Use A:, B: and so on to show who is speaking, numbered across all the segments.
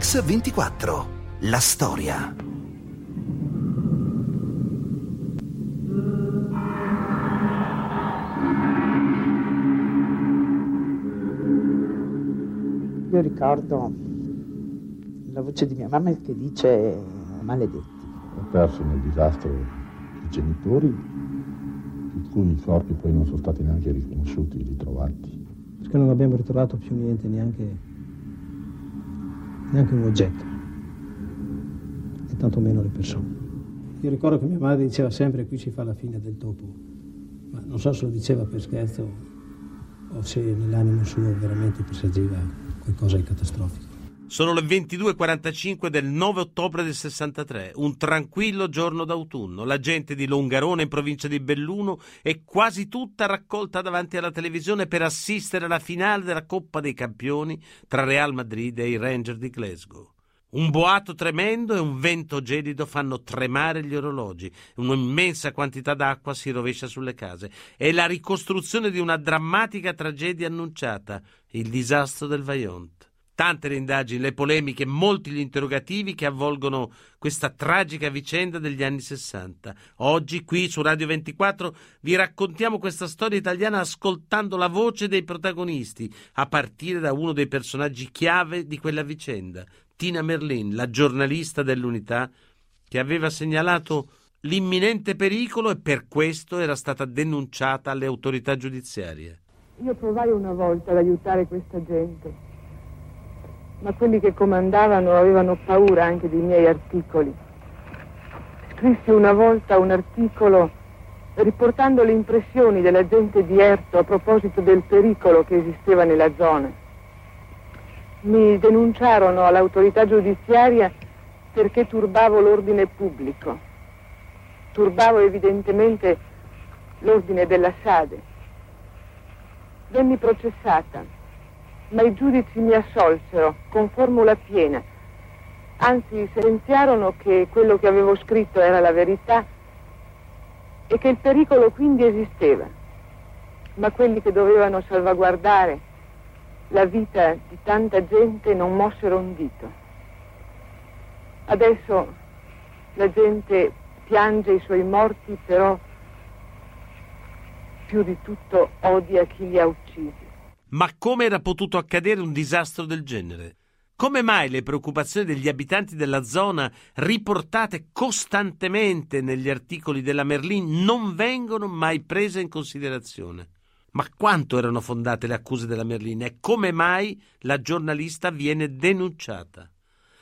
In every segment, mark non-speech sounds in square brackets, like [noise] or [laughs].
A: X24. La storia.
B: Io ricordo la voce di mia mamma che dice maledetti.
C: Ho perso nel disastro i genitori, i cui corpi poi non sono stati neanche riconosciuti, ritrovati.
D: Perché non abbiamo ritrovato più niente, neanche, neanche un oggetto, e tantomeno le persone. Io ricordo che mia madre diceva sempre qui si fa la fine del topo, ma non so se lo diceva per scherzo o se nell'animo suo veramente presageva qualcosa di catastrofico.
E: Sono le 22.45 del 9 ottobre del 63, un tranquillo giorno d'autunno. La gente di Longarone, in provincia di Belluno, è quasi tutta raccolta davanti alla televisione per assistere alla finale della Coppa dei Campioni tra Real Madrid e i Ranger di Glasgow. Un boato tremendo e un vento gelido fanno tremare gli orologi, un'immensa quantità d'acqua si rovescia sulle case. È la ricostruzione di una drammatica tragedia annunciata, il disastro del Vajont tante le indagini, le polemiche, molti gli interrogativi che avvolgono questa tragica vicenda degli anni Sessanta. Oggi, qui su Radio 24, vi raccontiamo questa storia italiana ascoltando la voce dei protagonisti, a partire da uno dei personaggi chiave di quella vicenda, Tina Merlin, la giornalista dell'Unità, che aveva segnalato l'imminente pericolo e per questo era stata denunciata alle autorità giudiziarie.
F: Io provai una volta ad aiutare questa gente ma quelli che comandavano avevano paura anche dei miei articoli. Scrissi una volta un articolo riportando le impressioni della gente di Erto a proposito del pericolo che esisteva nella zona. Mi denunciarono all'autorità giudiziaria perché turbavo l'ordine pubblico. Turbavo evidentemente l'ordine della Sade. Venni processata ma i giudici mi assolsero con formula piena. Anzi, sentenziarono che quello che avevo scritto era la verità e che il pericolo quindi esisteva. Ma quelli che dovevano salvaguardare la vita di tanta gente non mossero un dito. Adesso la gente piange i suoi morti, però più di tutto odia chi li ha uccisi.
E: Ma come era potuto accadere un disastro del genere? Come mai le preoccupazioni degli abitanti della zona, riportate costantemente negli articoli della Merlin, non vengono mai prese in considerazione? Ma quanto erano fondate le accuse della Merlin e come mai la giornalista viene denunciata?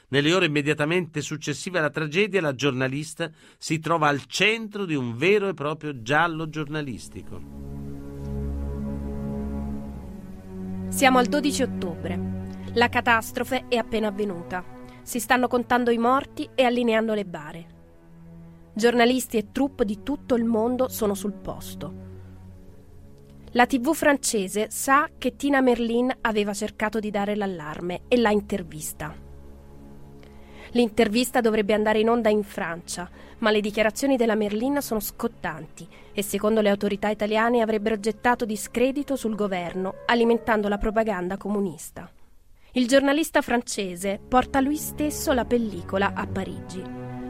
E: Nelle ore immediatamente successive alla tragedia, la giornalista si trova al centro di un vero e proprio giallo giornalistico.
G: Siamo al 12 ottobre. La catastrofe è appena avvenuta. Si stanno contando i morti e allineando le bare. Giornalisti e troupe di tutto il mondo sono sul posto. La TV francese sa che Tina Merlin aveva cercato di dare l'allarme e l'ha intervista. L'intervista dovrebbe andare in onda in Francia, ma le dichiarazioni della Merlin sono scottanti e secondo le autorità italiane avrebbero gettato discredito sul governo, alimentando la propaganda comunista. Il giornalista francese porta lui stesso la pellicola a Parigi,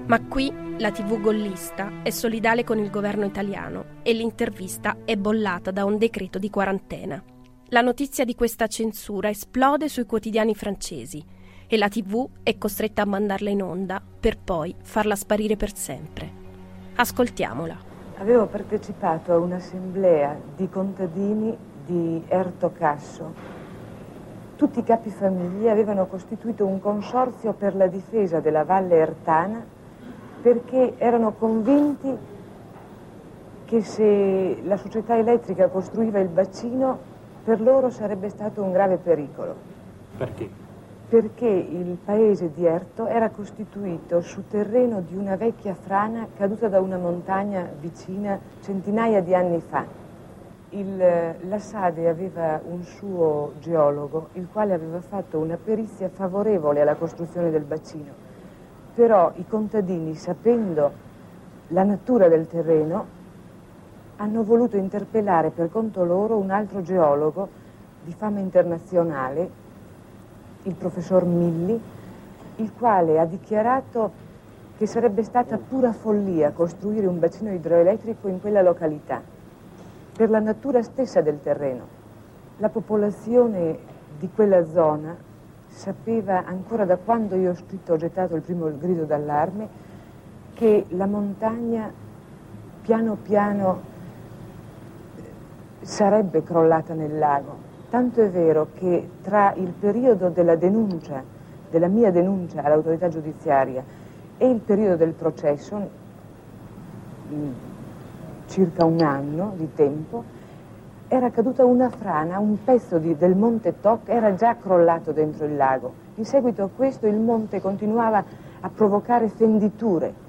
G: ma qui la TV gollista è solidale con il governo italiano e l'intervista è bollata da un decreto di quarantena. La notizia di questa censura esplode sui quotidiani francesi e la TV è costretta a mandarla in onda per poi farla sparire per sempre. Ascoltiamola.
F: Avevo partecipato a un'assemblea di contadini di Erto Casso. Tutti i capifamiglie avevano costituito un consorzio per la difesa della Valle Ertana perché erano convinti che se la società elettrica costruiva il bacino per loro sarebbe stato un grave pericolo.
D: Perché?
F: Perché il paese di Erto era costituito su terreno di una vecchia frana caduta da una montagna vicina centinaia di anni fa. Il, la Sade aveva un suo geologo, il quale aveva fatto una perizia favorevole alla costruzione del bacino, però i contadini, sapendo la natura del terreno, hanno voluto interpellare per conto loro un altro geologo di fama internazionale il professor Milli, il quale ha dichiarato che sarebbe stata pura follia costruire un bacino idroelettrico in quella località, per la natura stessa del terreno. La popolazione di quella zona sapeva ancora da quando io ho scritto, ho gettato il primo grido d'allarme, che la montagna piano piano sarebbe crollata nel lago. Tanto è vero che tra il periodo della denuncia, della mia denuncia all'autorità giudiziaria e il periodo del processo, circa un anno di tempo, era caduta una frana, un pezzo di, del monte Toc era già crollato dentro il lago. In seguito a questo il monte continuava a provocare fenditure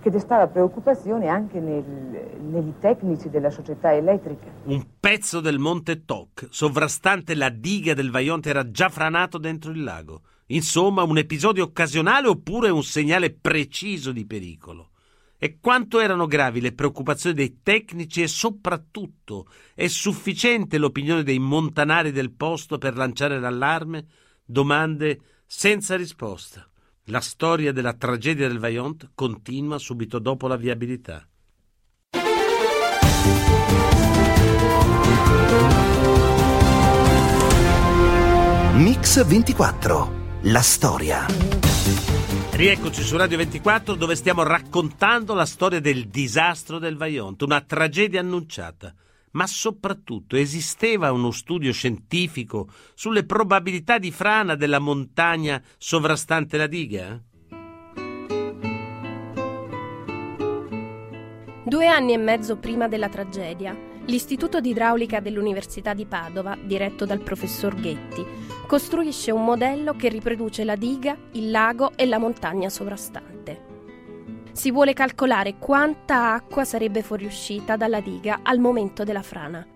F: che destava preoccupazione anche nel, negli tecnici della società elettrica.
E: Un pezzo del monte Toc, sovrastante la diga del Vajont, era già franato dentro il lago. Insomma, un episodio occasionale oppure un segnale preciso di pericolo. E quanto erano gravi le preoccupazioni dei tecnici e soprattutto è sufficiente l'opinione dei montanari del posto per lanciare l'allarme? Domande senza risposta. La storia della tragedia del Vaillant continua subito dopo la viabilità.
A: Mix 24. La storia.
E: Rieccoci su Radio 24 dove stiamo raccontando la storia del disastro del Vaillant, una tragedia annunciata ma soprattutto esisteva uno studio scientifico sulle probabilità di frana della montagna sovrastante la diga?
G: Due anni e mezzo prima della tragedia, l'Istituto di Idraulica dell'Università di Padova, diretto dal professor Ghetti, costruisce un modello che riproduce la diga, il lago e la montagna sovrastante si vuole calcolare quanta acqua sarebbe fuoriuscita dalla diga al momento della frana.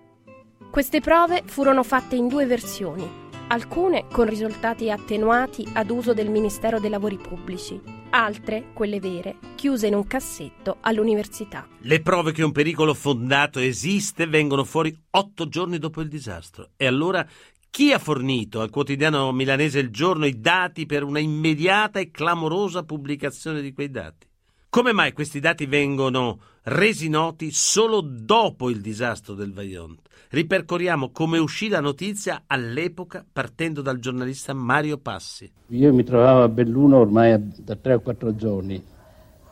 G: Queste prove furono fatte in due versioni, alcune con risultati attenuati ad uso del Ministero dei Lavori Pubblici, altre, quelle vere, chiuse in un cassetto all'università.
E: Le prove che un pericolo fondato esiste vengono fuori otto giorni dopo il disastro. E allora chi ha fornito al quotidiano milanese Il Giorno i dati per una immediata e clamorosa pubblicazione di quei dati? Come mai questi dati vengono resi noti solo dopo il disastro del Vaillant? Ripercorriamo come uscì la notizia all'epoca partendo dal giornalista Mario Passi.
H: Io mi trovavo a Belluno ormai da tre o quattro giorni.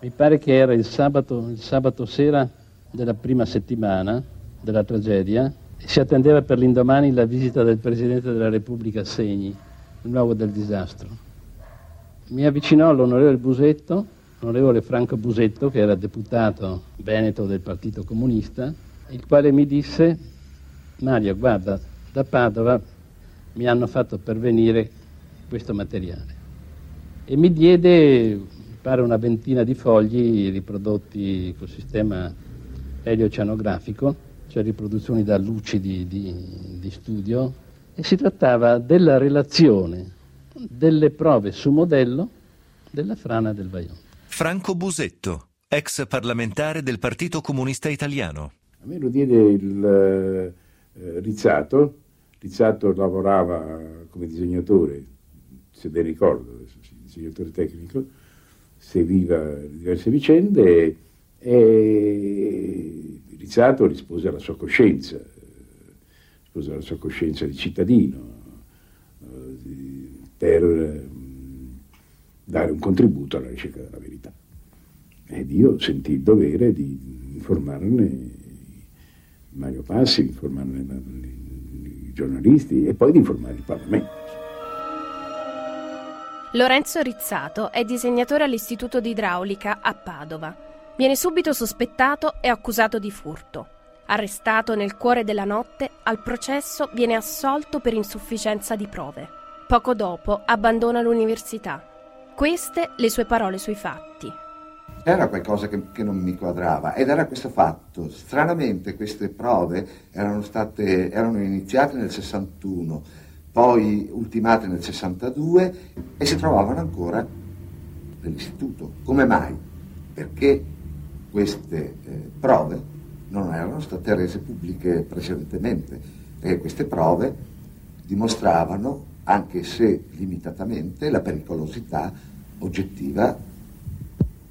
H: Mi pare che era il sabato, il sabato sera della prima settimana della tragedia si attendeva per l'indomani la visita del Presidente della Repubblica Segni, il luogo del disastro. Mi avvicinò l'onorevole Busetto l'onorevole Franco Busetto, che era deputato veneto del Partito Comunista, il quale mi disse, Mario, guarda, da Padova mi hanno fatto pervenire questo materiale. E mi diede, pare, una ventina di fogli riprodotti col sistema elioceanografico, cioè riproduzioni da luci di, di, di studio, e si trattava della relazione delle prove su modello della frana del Vajont.
A: Franco Busetto, ex parlamentare del Partito Comunista Italiano.
C: A me lo diede il eh, Rizzato. Rizzato lavorava come disegnatore, se ben ricordo, disegnatore tecnico, seguiva diverse vicende e Rizzato rispose alla sua coscienza, rispose alla sua coscienza di cittadino eh, per dare un contributo alla ricerca della verità. Ed io sentì il dovere di informarne Mario Passi, di informarne i giornalisti e poi di informare il Parlamento.
G: Lorenzo Rizzato è disegnatore all'Istituto di Idraulica a Padova. Viene subito sospettato e accusato di furto. Arrestato nel cuore della notte, al processo viene assolto per insufficienza di prove. Poco dopo abbandona l'università queste le sue parole sui fatti.
I: Era qualcosa che, che, non mi quadrava ed era questo fatto. Stranamente queste prove erano, state, erano iniziate nel 61, poi ultimate nel 62 e si trovavano ancora nell'istituto. Come mai? Perché queste eh, prove non erano state rese pubbliche precedentemente e queste prove dimostravano anche se limitatamente, la pericolosità oggettiva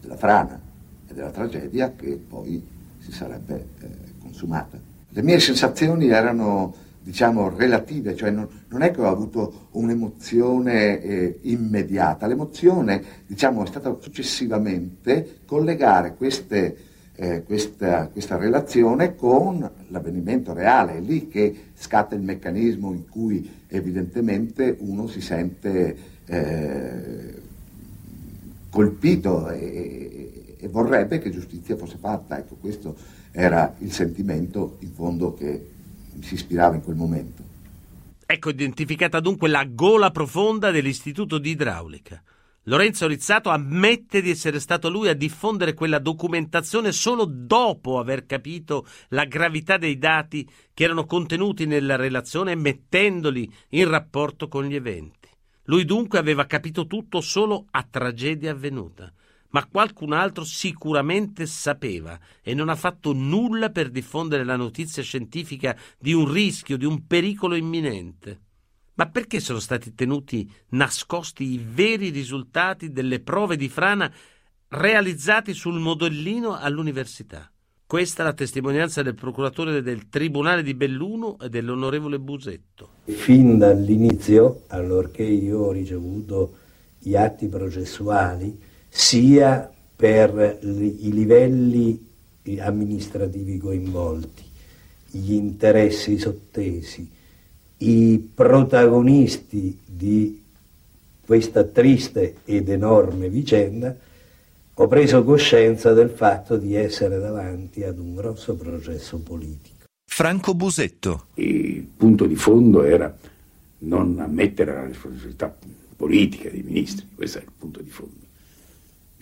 I: della frana e della tragedia che poi si sarebbe eh, consumata. Le mie sensazioni erano diciamo relative, cioè non, non, è che ho avuto un'emozione eh, immediata, l'emozione diciamo, è stata successivamente collegare queste, eh, questa, questa, relazione con l'avvenimento reale, è lì che scatta il meccanismo in cui evidentemente uno si sente eh, colpito e, e vorrebbe che giustizia fosse fatta, ecco questo era il sentimento in fondo che si ispirava in quel momento.
E: Ecco identificata dunque la gola profonda dell'Istituto di Idraulica. Lorenzo Rizzato ammette di essere stato lui a diffondere quella documentazione solo dopo aver capito la gravità dei dati che erano contenuti nella relazione e mettendoli in rapporto con gli eventi. Lui dunque aveva capito tutto solo a tragedia avvenuta ma qualcun altro sicuramente sapeva e non ha fatto nulla per diffondere la notizia scientifica di un rischio, di un pericolo imminente. Ma perché sono stati tenuti nascosti i veri risultati delle prove di frana realizzati sul modellino all'università? Questa è la testimonianza del procuratore del Tribunale di Belluno e dell'onorevole Busetto.
J: Fin dall'inizio, allorché io ho ricevuto gli atti processuali, sia per i livelli amministrativi coinvolti, gli interessi sottesi, i protagonisti di questa triste ed enorme vicenda, ho preso coscienza del fatto di essere davanti ad un grosso processo politico.
A: Franco Busetto.
C: Il punto di fondo era non ammettere la responsabilità politica dei ministri, questo è il punto di fondo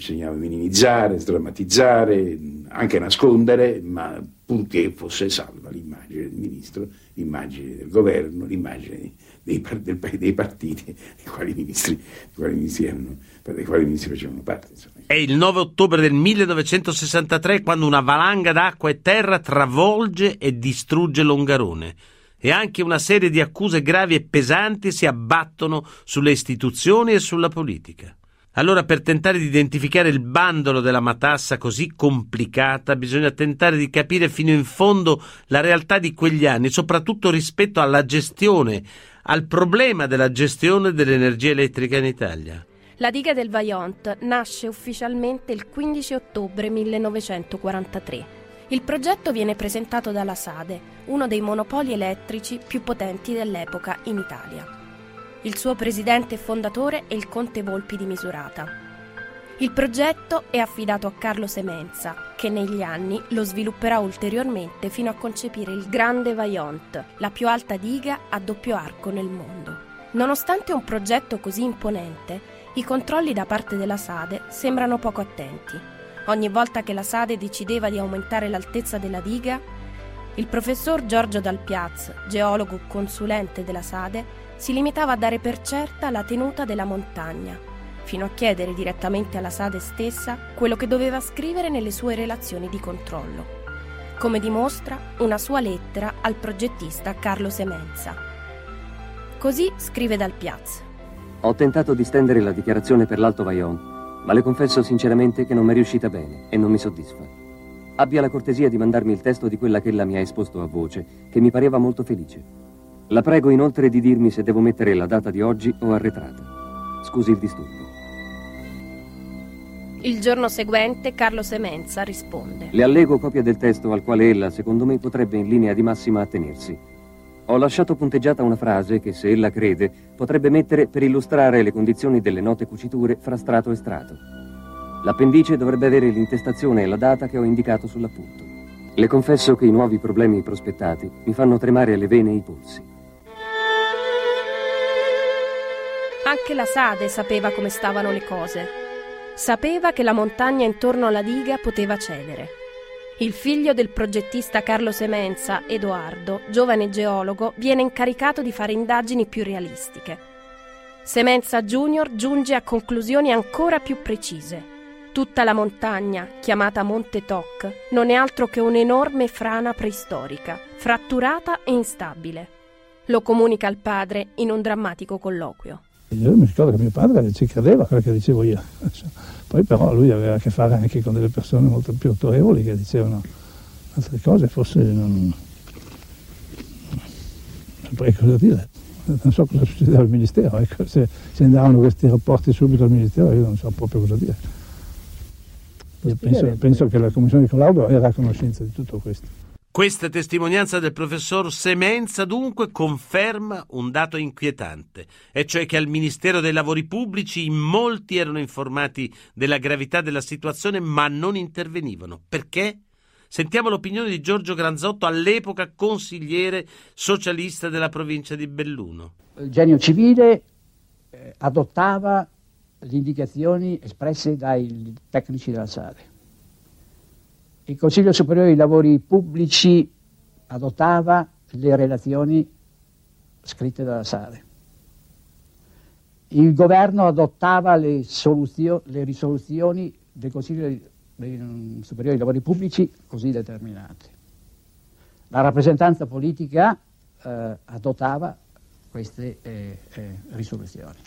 C: bisognava minimizzare, sdrammatizzare, anche nascondere, ma purché fosse salva l'immagine del ministro, l'immagine del governo, l'immagine dei, dei, dei partiti dei quali i ministri, ministri, ministri facevano parte. Insomma.
E: È il 9 ottobre del 1963 quando una valanga d'acqua e terra travolge e distrugge Longarone e anche una serie di accuse gravi e pesanti si abbattono sulle istituzioni e sulla politica. Allora per tentare di identificare il bandolo della matassa così complicata bisogna tentare di capire fino in fondo la realtà di quegli anni, soprattutto rispetto alla gestione, al problema della gestione dell'energia elettrica in Italia.
G: La diga del Vaillant nasce ufficialmente il 15 ottobre 1943. Il progetto viene presentato dalla Sade, uno dei monopoli elettrici più potenti dell'epoca in Italia. Il suo presidente e fondatore è il conte Volpi di Misurata. Il progetto è affidato a Carlo Semenza, che negli anni lo svilupperà ulteriormente fino a concepire il Grande Vaillant, la più alta diga a doppio arco nel mondo. Nonostante un progetto così imponente, i controlli da parte della Sade sembrano poco attenti. Ogni volta che la Sade decideva di aumentare l'altezza della diga, il professor Giorgio Dalpiaz, geologo consulente della Sade, si limitava a dare per certa la tenuta della montagna, fino a chiedere direttamente alla Sade stessa quello che doveva scrivere nelle sue relazioni di controllo, come dimostra una sua lettera al progettista Carlo Semenza. Così scrive dal Piaz.
K: Ho tentato di stendere la dichiarazione per l'Alto Vaillon, ma le confesso sinceramente che non mi è riuscita bene e non mi soddisfa. Abbia la cortesia di mandarmi il testo di quella che ella mi ha esposto a voce, che mi pareva molto felice. La prego inoltre di dirmi se devo mettere la data di oggi o arretrata. Scusi il disturbo.
G: Il giorno seguente Carlo Semenza risponde.
K: Le allego copia del testo al quale ella, secondo me, potrebbe in linea di massima attenersi. Ho lasciato punteggiata una frase che, se ella crede, potrebbe mettere per illustrare le condizioni delle note cuciture fra strato e strato. L'appendice dovrebbe avere l'intestazione e la data che ho indicato sull'appunto. Le confesso che i nuovi problemi prospettati mi fanno tremare le vene e i polsi.
G: Anche la Sade sapeva come stavano le cose. Sapeva che la montagna intorno alla diga poteva cedere. Il figlio del progettista Carlo Semenza, Edoardo, giovane geologo, viene incaricato di fare indagini più realistiche. Semenza Junior giunge a conclusioni ancora più precise. Tutta la montagna, chiamata Monte Toc, non è altro che un'enorme frana preistorica, fratturata e instabile. Lo comunica al padre in un drammatico colloquio.
L: Io mi ricordo che mio padre ci credeva a quello che dicevo io. [laughs] Poi però lui aveva a che fare anche con delle persone molto più autorevoli che dicevano altre cose, forse non, non saprei cosa dire. Non so cosa succedeva al Ministero, ecco, se, se andavano questi rapporti subito al Ministero io non so proprio cosa dire. Penso, penso che la Commissione di collaudo era a conoscenza di tutto questo.
E: Questa testimonianza del professor Semenza dunque conferma un dato inquietante, e cioè che al Ministero dei Lavori Pubblici in molti erano informati della gravità della situazione ma non intervenivano. Perché? Sentiamo l'opinione di Giorgio Granzotto, all'epoca consigliere socialista della provincia di Belluno.
B: Il genio civile eh, adottava le indicazioni espresse dai tecnici della SADE il Consiglio Superiore dei Lavori Pubblici adottava le relazioni scritte dalla Sale. Il governo adottava le, soluzio- le risoluzioni del Consiglio Superiore dei Lavori Pubblici così determinate. La rappresentanza politica eh, adottava queste eh, eh, risoluzioni.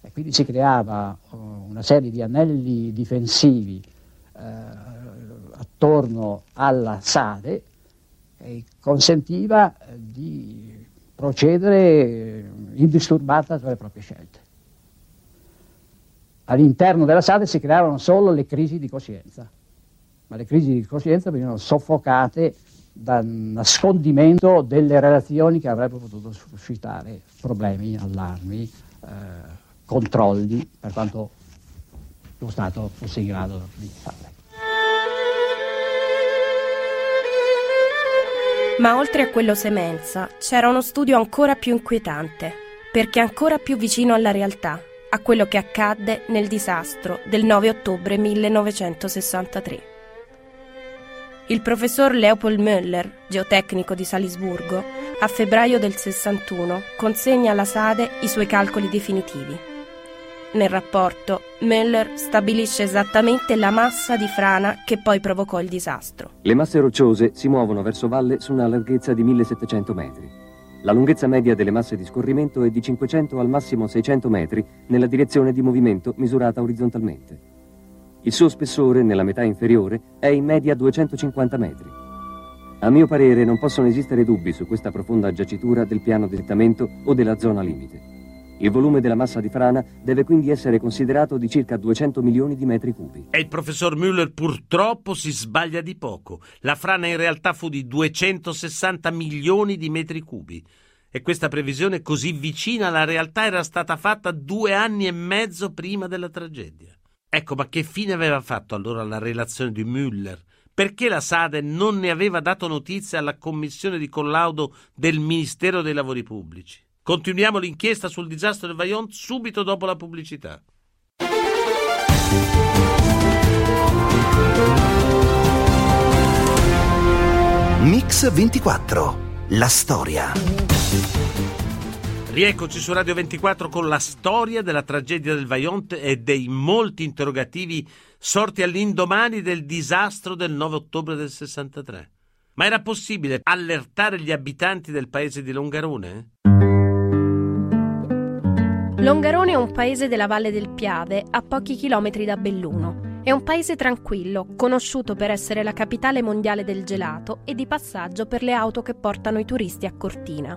B: E quindi si creava uh, una serie di anelli difensivi eh, attorno alla sade e consentiva eh, di procedere indisturbata tra le proprie scelte. All'interno della sade si creavano solo le crisi di coscienza, ma le crisi di coscienza venivano soffocate dal nascondimento delle relazioni che avrebbero potuto suscitare problemi, allarmi, eh, controlli, per quanto lo Stato fosse in grado di fare.
G: Ma oltre a quello semenza c'era uno studio ancora più inquietante, perché ancora più vicino alla realtà, a quello che accadde nel disastro del 9 ottobre 1963. Il professor Leopold Müller, geotecnico di Salisburgo, a febbraio del 61 consegna alla Sade i suoi calcoli definitivi. Nel rapporto, Müller stabilisce esattamente la massa di frana che poi provocò il disastro.
K: Le masse rocciose si muovono verso valle su una larghezza di 1700 metri. La lunghezza media delle masse di scorrimento è di 500 al massimo 600 metri nella direzione di movimento misurata orizzontalmente. Il suo spessore, nella metà inferiore, è in media 250 metri. A mio parere non possono esistere dubbi su questa profonda giacitura del piano di settamento o della zona limite. Il volume della massa di frana deve quindi essere considerato di circa 200 milioni di metri cubi.
E: E il professor Müller purtroppo si sbaglia di poco. La frana in realtà fu di 260 milioni di metri cubi. E questa previsione così vicina alla realtà era stata fatta due anni e mezzo prima della tragedia. Ecco, ma che fine aveva fatto allora la relazione di Müller? Perché la Sade non ne aveva dato notizia alla commissione di collaudo del Ministero dei Lavori Pubblici? Continuiamo l'inchiesta sul disastro del Vajont subito dopo la pubblicità.
M: Mix 24. La storia.
E: Rieccoci su Radio 24 con la storia della tragedia del Vajont e dei molti interrogativi sorti all'indomani del disastro del 9 ottobre del 63. Ma era possibile allertare gli abitanti del paese di Longarone?
G: Longarone è un paese della Valle del Piave, a pochi chilometri da Belluno. È un paese tranquillo, conosciuto per essere la capitale mondiale del gelato e di passaggio per le auto che portano i turisti a Cortina.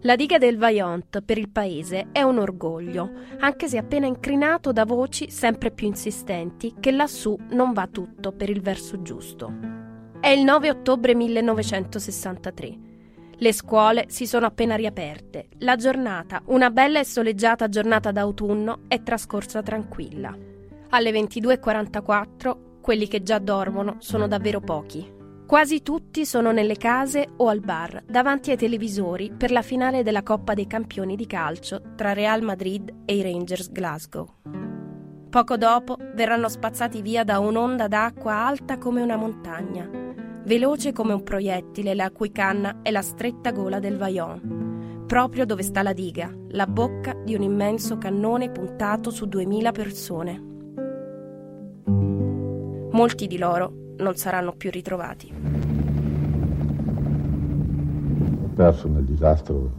G: La diga del Vaillant per il paese è un orgoglio, anche se appena incrinato da voci sempre più insistenti che lassù non va tutto per il verso giusto. È il 9 ottobre 1963. Le scuole si sono appena riaperte. La giornata, una bella e soleggiata giornata d'autunno, è trascorsa tranquilla. Alle 22.44 quelli che già dormono sono davvero pochi. Quasi tutti sono nelle case o al bar, davanti ai televisori per la finale della Coppa dei Campioni di calcio tra Real Madrid e i Rangers Glasgow. Poco dopo verranno spazzati via da un'onda d'acqua alta come una montagna veloce come un proiettile la cui canna è la stretta gola del Vaillon, proprio dove sta la diga, la bocca di un immenso cannone puntato su 2000 persone. Molti di loro non saranno più ritrovati.
C: Ho perso nel disastro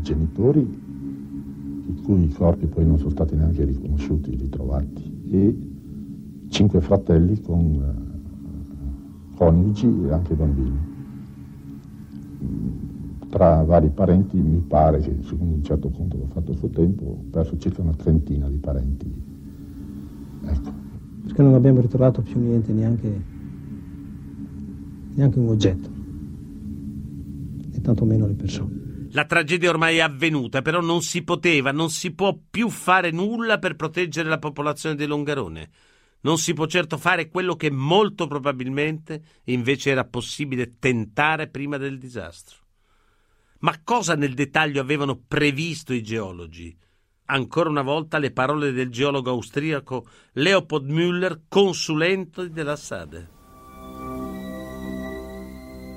N: genitori, i cui corpi poi non sono stati neanche riconosciuti, ritrovati, e cinque fratelli con eh, coniugi e anche bambini. Tra vari parenti mi pare che, secondo un certo conto che ho fatto a suo tempo, ho perso circa una trentina di parenti. Ecco.
D: Perché non abbiamo ritrovato più niente, neanche, neanche un oggetto, e tantomeno le persone.
E: La tragedia ormai è avvenuta, però non si poteva, non si può più fare nulla per proteggere la popolazione di Longarone. Non si può certo fare quello che molto probabilmente invece era possibile tentare prima del disastro. Ma cosa nel dettaglio avevano previsto i geologi? Ancora una volta le parole del geologo austriaco Leopold Müller, consulente della Sade.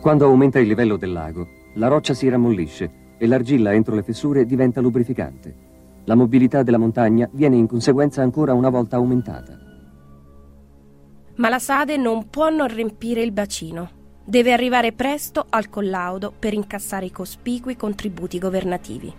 K: Quando aumenta il livello del lago, la roccia si rammollisce e l'argilla entro le fessure diventa lubrificante. La mobilità della montagna viene in conseguenza ancora una volta aumentata.
G: Ma la Sade non può non riempire il bacino. Deve arrivare presto al collaudo per incassare i cospicui contributi governativi.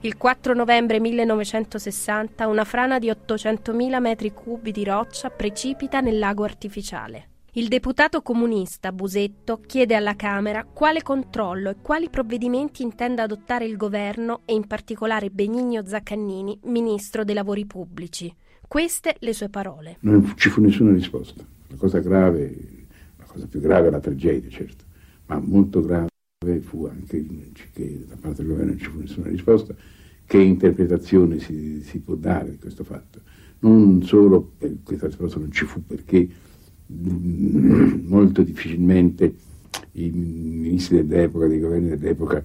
G: Il 4 novembre 1960 una frana di 800.000 metri cubi di roccia precipita nel lago artificiale. Il deputato comunista Busetto chiede alla Camera quale controllo e quali provvedimenti intenda adottare il governo e in particolare Benigno Zaccannini, ministro dei lavori pubblici. Queste le sue parole.
C: Non ci fu nessuna risposta. La cosa grave, la cosa più grave è la tragedia, certo, ma molto grave fu anche che da parte del governo non ci fu nessuna risposta. Che interpretazione si, si può dare di questo fatto? Non solo per questa risposta non ci fu perché mm, molto difficilmente i ministri dell'epoca, dei governi dell'epoca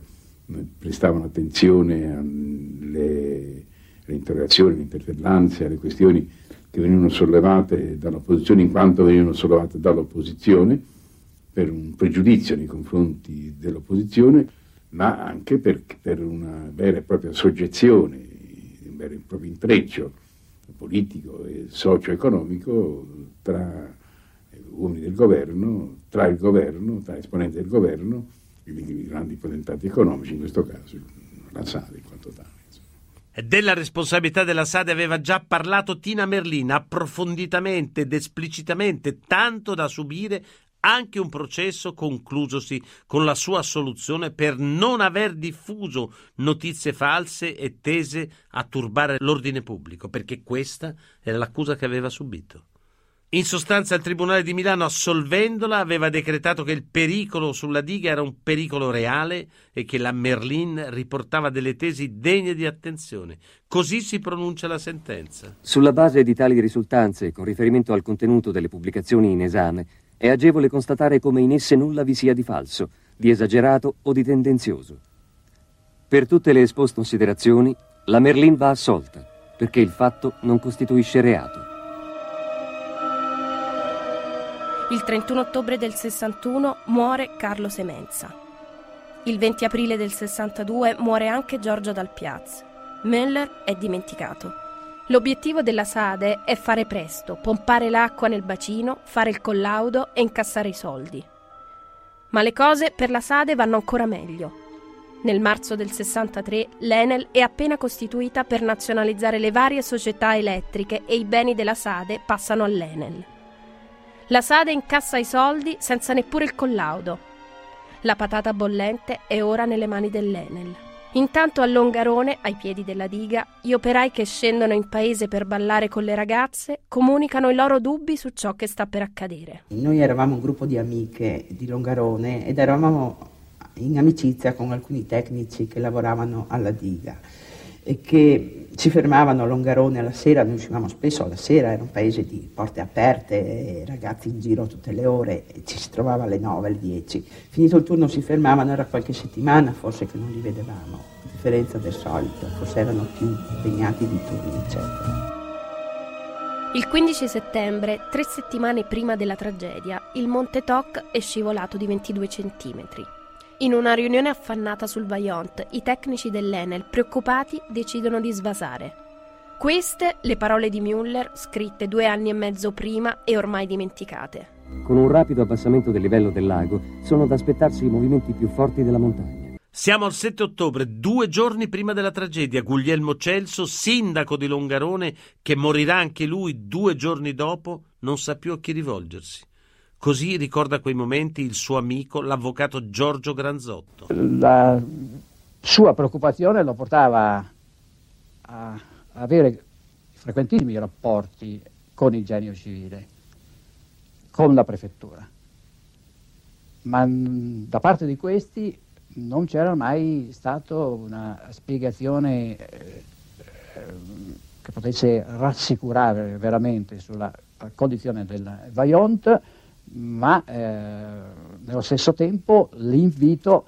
C: prestavano attenzione alle le interrogazioni, le interpellanze, alle questioni che venivano sollevate dall'opposizione in quanto venivano sollevate dall'opposizione per un pregiudizio nei confronti dell'opposizione, ma anche per, per una vera e propria soggezione, un vero e proprio intreccio politico e socio-economico tra uomini del governo, tra il governo, tra esponenti del governo, i grandi potentati economici, in questo caso la Sade in quanto tale.
E: Della responsabilità della Sade aveva già parlato Tina Merlin approfonditamente ed esplicitamente, tanto da subire anche un processo conclusosi con la sua assoluzione per non aver diffuso notizie false e tese a turbare l'ordine pubblico, perché questa era l'accusa che aveva subito. In sostanza il Tribunale di Milano, assolvendola, aveva decretato che il pericolo sulla diga era un pericolo reale e che la Merlin riportava delle tesi degne di attenzione. Così si pronuncia la sentenza.
K: Sulla base di tali risultanze, con riferimento al contenuto delle pubblicazioni in esame, è agevole constatare come in esse nulla vi sia di falso, di esagerato o di tendenzioso. Per tutte le esposte considerazioni, la Merlin va assolta, perché il fatto non costituisce reato.
G: Il 31 ottobre del 61 muore Carlo Semenza. Il 20 aprile del 62 muore anche Giorgio Dal Piaz. Müller è dimenticato. L'obiettivo della Sade è fare presto, pompare l'acqua nel bacino, fare il collaudo e incassare i soldi. Ma le cose per la Sade vanno ancora meglio. Nel marzo del 63 l'Enel è appena costituita per nazionalizzare le varie società elettriche e i beni della Sade passano all'Enel. La Sade incassa i soldi senza neppure il collaudo. La patata bollente è ora nelle mani dell'Enel. Intanto a Longarone, ai piedi della diga, gli operai che scendono in paese per ballare con le ragazze comunicano i loro dubbi su ciò che sta per accadere.
O: Noi eravamo un gruppo di amiche di Longarone ed eravamo in amicizia con alcuni tecnici che lavoravano alla diga che ci fermavano a Longarone alla sera, noi uscivamo spesso alla sera, era un paese di porte aperte, ragazzi in giro tutte le ore, ci si trovava alle 9, alle 10. Finito il turno si fermavano, era qualche settimana forse che non li vedevamo, a differenza del solito, forse erano più impegnati di turni, eccetera.
G: Il 15 settembre, tre settimane prima della tragedia, il Monte Toc è scivolato di 22 centimetri. In una riunione affannata sul Vaillant, i tecnici dell'Enel, preoccupati, decidono di svasare. Queste le parole di Müller, scritte due anni e mezzo prima e ormai dimenticate.
K: Con un rapido abbassamento del livello del lago sono da aspettarsi i movimenti più forti della montagna.
E: Siamo al 7 ottobre, due giorni prima della tragedia. Guglielmo Celso, sindaco di Longarone, che morirà anche lui due giorni dopo, non sa più a chi rivolgersi. Così ricorda quei momenti il suo amico, l'avvocato Giorgio Granzotto.
B: La sua preoccupazione lo portava a avere frequentissimi rapporti con il genio civile, con la prefettura. Ma da parte di questi non c'era mai stata una spiegazione eh, che potesse rassicurare veramente sulla condizione del Vaillant, ma eh, nello stesso tempo l'invito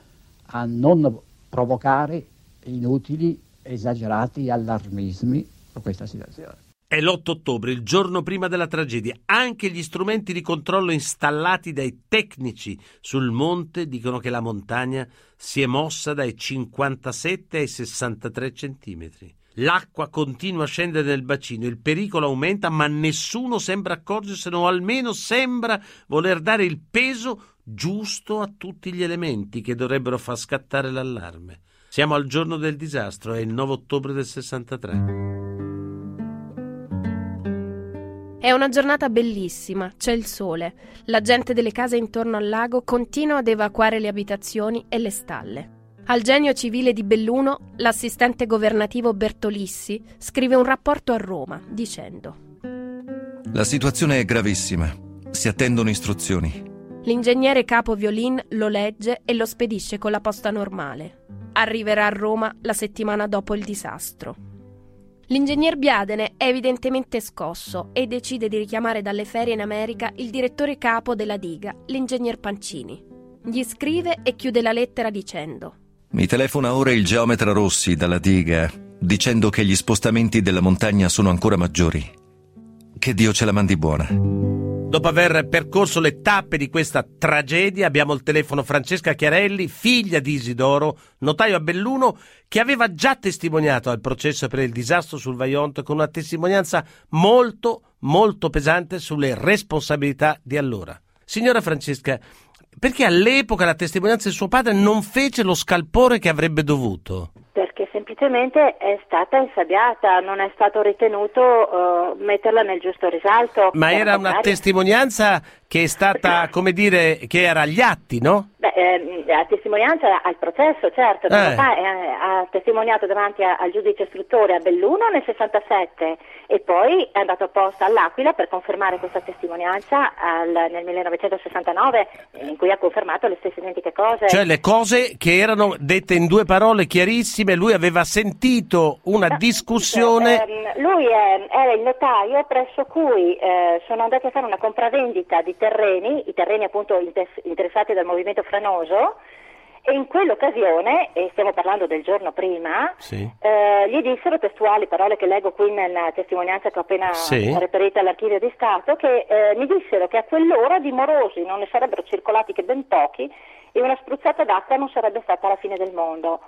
B: a non provocare inutili, esagerati allarmismi su questa situazione.
E: È l'8 ottobre, il giorno prima della tragedia. Anche gli strumenti di controllo installati dai tecnici sul monte dicono che la montagna si è mossa dai 57 ai 63 centimetri. L'acqua continua a scendere nel bacino, il pericolo aumenta, ma nessuno sembra accorgersene o almeno sembra voler dare il peso giusto a tutti gli elementi che dovrebbero far scattare l'allarme. Siamo al giorno del disastro, è il 9 ottobre del 63.
G: È una giornata bellissima, c'è il sole. La gente delle case intorno al lago continua ad evacuare le abitazioni e le stalle. Al genio civile di Belluno, l'assistente governativo Bertolissi scrive un rapporto a Roma dicendo
A: La situazione è gravissima. Si attendono istruzioni.
G: L'ingegnere capo Violin lo legge e lo spedisce con la posta normale. Arriverà a Roma la settimana dopo il disastro. L'ingegner Biadene è evidentemente scosso e decide di richiamare dalle ferie in America il direttore capo della diga, l'ingegner Pancini. Gli scrive e chiude la lettera dicendo
A: Mi telefona ora il geometra Rossi dalla diga, dicendo che gli spostamenti della montagna sono ancora maggiori. Che Dio ce la mandi buona.
E: Dopo aver percorso le tappe di questa tragedia, abbiamo al telefono Francesca Chiarelli, figlia di Isidoro, notaio a Belluno, che aveva già testimoniato al processo per il disastro sul Vaillant con una testimonianza molto, molto pesante sulle responsabilità di allora. Signora Francesca, perché all'epoca la testimonianza di suo padre non fece lo scalpore che avrebbe dovuto?
P: Perché semplicemente è stata insabbiata, non è stato ritenuto uh, metterla nel giusto risalto.
E: Ma era una testimonianza che è stata, come dire, che era agli atti, no?
P: Beh, eh, la testimonianza al processo, certo. Eh. Papà eh, ha testimoniato davanti a, al giudice istruttore a Belluno nel 67 e poi è andato apposta all'Aquila per confermare questa testimonianza al, nel 1969 in cui ha confermato le stesse identiche cose.
E: Cioè le cose che erano dette in due parole chiarissime, lui aveva sentito una no, discussione.
P: Ehm, lui è, era il notaio presso cui eh, sono andati a fare una compravendita di terreni, i terreni appunto interessati dal movimento franoso, e in quell'occasione, e stiamo parlando del giorno prima, sì. eh, gli dissero testuali parole che leggo qui nella testimonianza che ho appena sì. reperito all'archivio di Stato, che eh, mi dissero che a quell'ora di morosi non ne sarebbero circolati che ben pochi e una spruzzata d'acqua non sarebbe stata la fine del mondo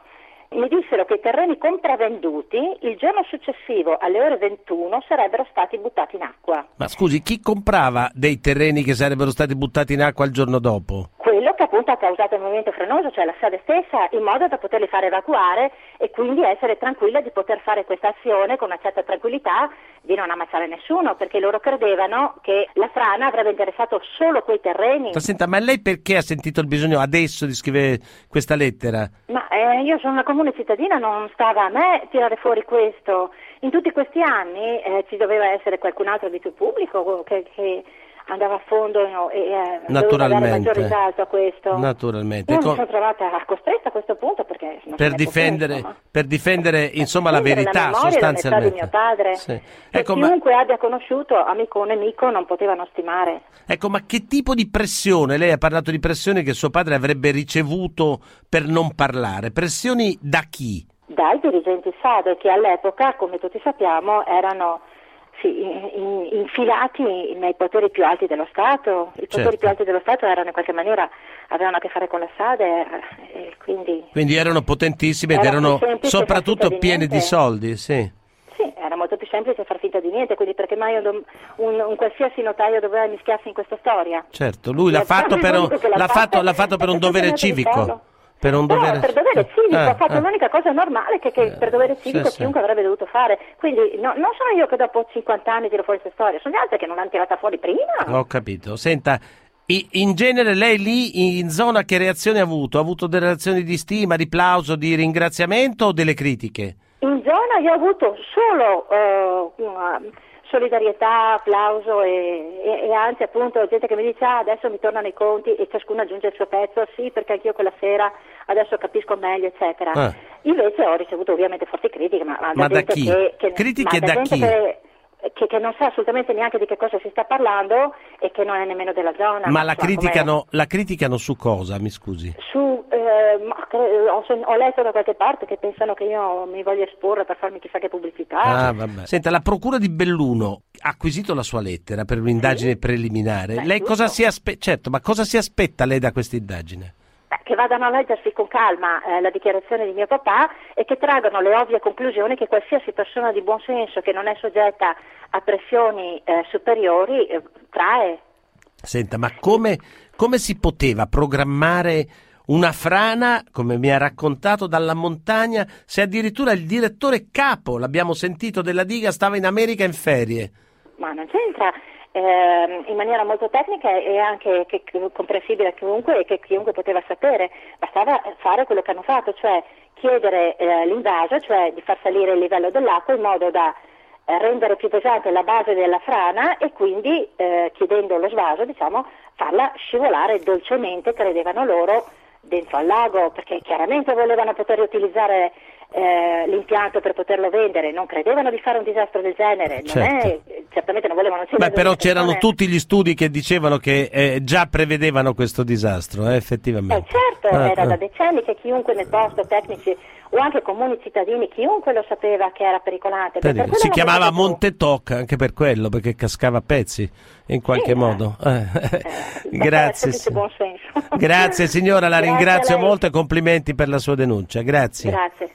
P: mi dissero che i terreni compravenduti il giorno successivo alle ore 21 sarebbero stati buttati in acqua.
E: Ma scusi, chi comprava dei terreni che sarebbero stati buttati in acqua il giorno dopo?
P: Che appunto ha causato il movimento frenoso, cioè la sede stessa, in modo da poterli fare evacuare e quindi essere tranquilla di poter fare questa azione con una certa tranquillità di non ammazzare nessuno, perché loro credevano che la frana avrebbe interessato solo quei terreni.
E: Ma senta, ma lei perché ha sentito il bisogno adesso di scrivere questa lettera?
P: Ma eh, io sono una comune cittadina, non stava a me tirare fuori questo. In tutti questi anni eh, ci doveva essere qualcun altro di più pubblico che, che andava a fondo no, e eh,
E: Naturalmente.
P: dare maggior risalto a questo.
E: Naturalmente.
P: Io mi sono trovata costretta a questo punto perché
E: per difendere, potere, per difendere insomma la verità
P: la
E: sostanzialmente.
P: di mio padre.
E: Sì.
P: Ecco, chiunque ma... abbia conosciuto amico o nemico non potevano stimare.
E: Ecco, ma che tipo di pressione? Lei ha parlato di pressioni che suo padre avrebbe ricevuto per non parlare. Pressioni da chi?
P: Dai dirigenti SADE che all'epoca, come tutti sappiamo, erano sì, in, infilati nei poteri più alti dello Stato. I poteri certo. più alti dello Stato erano in qualche maniera, avevano a che fare con la SADE e quindi...
E: Quindi erano potentissimi ed erano soprattutto pieni di soldi, sì.
P: Sì, era molto più semplice far finta di niente, quindi perché mai un, un, un qualsiasi notaio doveva mischiarsi in questa storia?
E: Certo, lui l'ha fatto, [laughs] per un, l'ha fatto, l'ha fatto per un dovere civico. Per un
P: Però
E: dovere...
P: per dovere civico,
E: Ah,
P: ha fatto
E: ah.
P: l'unica cosa normale che, che per dovere civico
E: sì.
P: chiunque avrebbe dovuto fare. Quindi no- non sono io che dopo 50 anni tiro fuori questa storia, sono gli altri che non l'hanno tirata fuori prima.
E: Ho capito. Senta, in genere lei lì in zona che reazioni ha avuto? Ha avuto delle reazioni di stima, di plauso, di ringraziamento o delle critiche?
P: In zona io ho avuto solo eh, una solidarietà, applauso e, e- e anzi appunto gente che mi dice ah, adesso mi tornano i conti e ciascuno aggiunge il suo pezzo, sì perché anch'io quella sera adesso capisco meglio eccetera.
E: Ah.
P: Invece ho ricevuto ovviamente forti critiche, ma,
E: Ma da chi?
P: Che, che,
E: Critiche
P: ma
E: da
P: gente
E: chi?
P: Che, che- che non sa assolutamente neanche di che cosa si sta parlando e che non è nemmeno della zona.
E: Ma la
P: come-
E: criticano, la criticano su cosa, mi scusi?
P: su, eh, cre- ho, ho letto da qualche parte che pensano che io mi voglia esporre per farmi chissà che pubblicità.
E: Ah, vabbè. Senta, la procura di Belluno ha acquisito la sua lettera per un'indagine preliminare.
P: Beh,
E: lei cosa si aspetta? Certo, ma cosa si aspetta lei da questa indagine?
P: Beh, che vadano a leggersi con calma eh, la dichiarazione di mio papà e che traggano le ovvie conclusioni che qualsiasi persona di buon senso che non è soggetta a pressioni eh, superiori eh, trae.
E: Senta, ma come, come si poteva programmare una frana, come mi ha raccontato, dalla montagna, se addirittura il direttore capo, l'abbiamo sentito, della diga stava in America in ferie?
P: Ma non c'entra. Ehm, in maniera molto tecnica e anche che- che- comprensibile a chiunque e che chiunque poteva sapere, bastava fare quello che hanno fatto, cioè chiedere eh, l'invaso, cioè di far salire il livello dell'acqua in modo da eh, rendere più pesante la base della frana e quindi eh, chiedendo lo svaso, diciamo, farla scivolare dolcemente, credevano loro, dentro al lago, perché chiaramente volevano poter utilizzare eh, l'impianto per poterlo vendere, non credevano di fare un disastro del genere, non
E: Certo.
P: è, certamente non volevano
E: Beh,
P: uccidere
E: però
P: persone.
E: c'erano tutti gli studi che dicevano che eh, già prevedevano questo disastro, eh,
P: Eh,
E: effettivamente.
P: certo,
E: Ah,
P: era
E: ah.
P: da decenni che chiunque nel posto, tecnici o anche comuni cittadini, chiunque lo sapeva che era pericolante.
E: Per-
P: Per
E: si chiamava Monte Toc anche per quello, perché cascava a pezzi in qualche
P: Sì,
E: modo. Eh, Grazie.
P: esserci buon senso.
E: Grazie signora, la [laughs]
P: Grazie
E: ringrazio molto e complimenti per la sua denuncia. Grazie.
P: Grazie.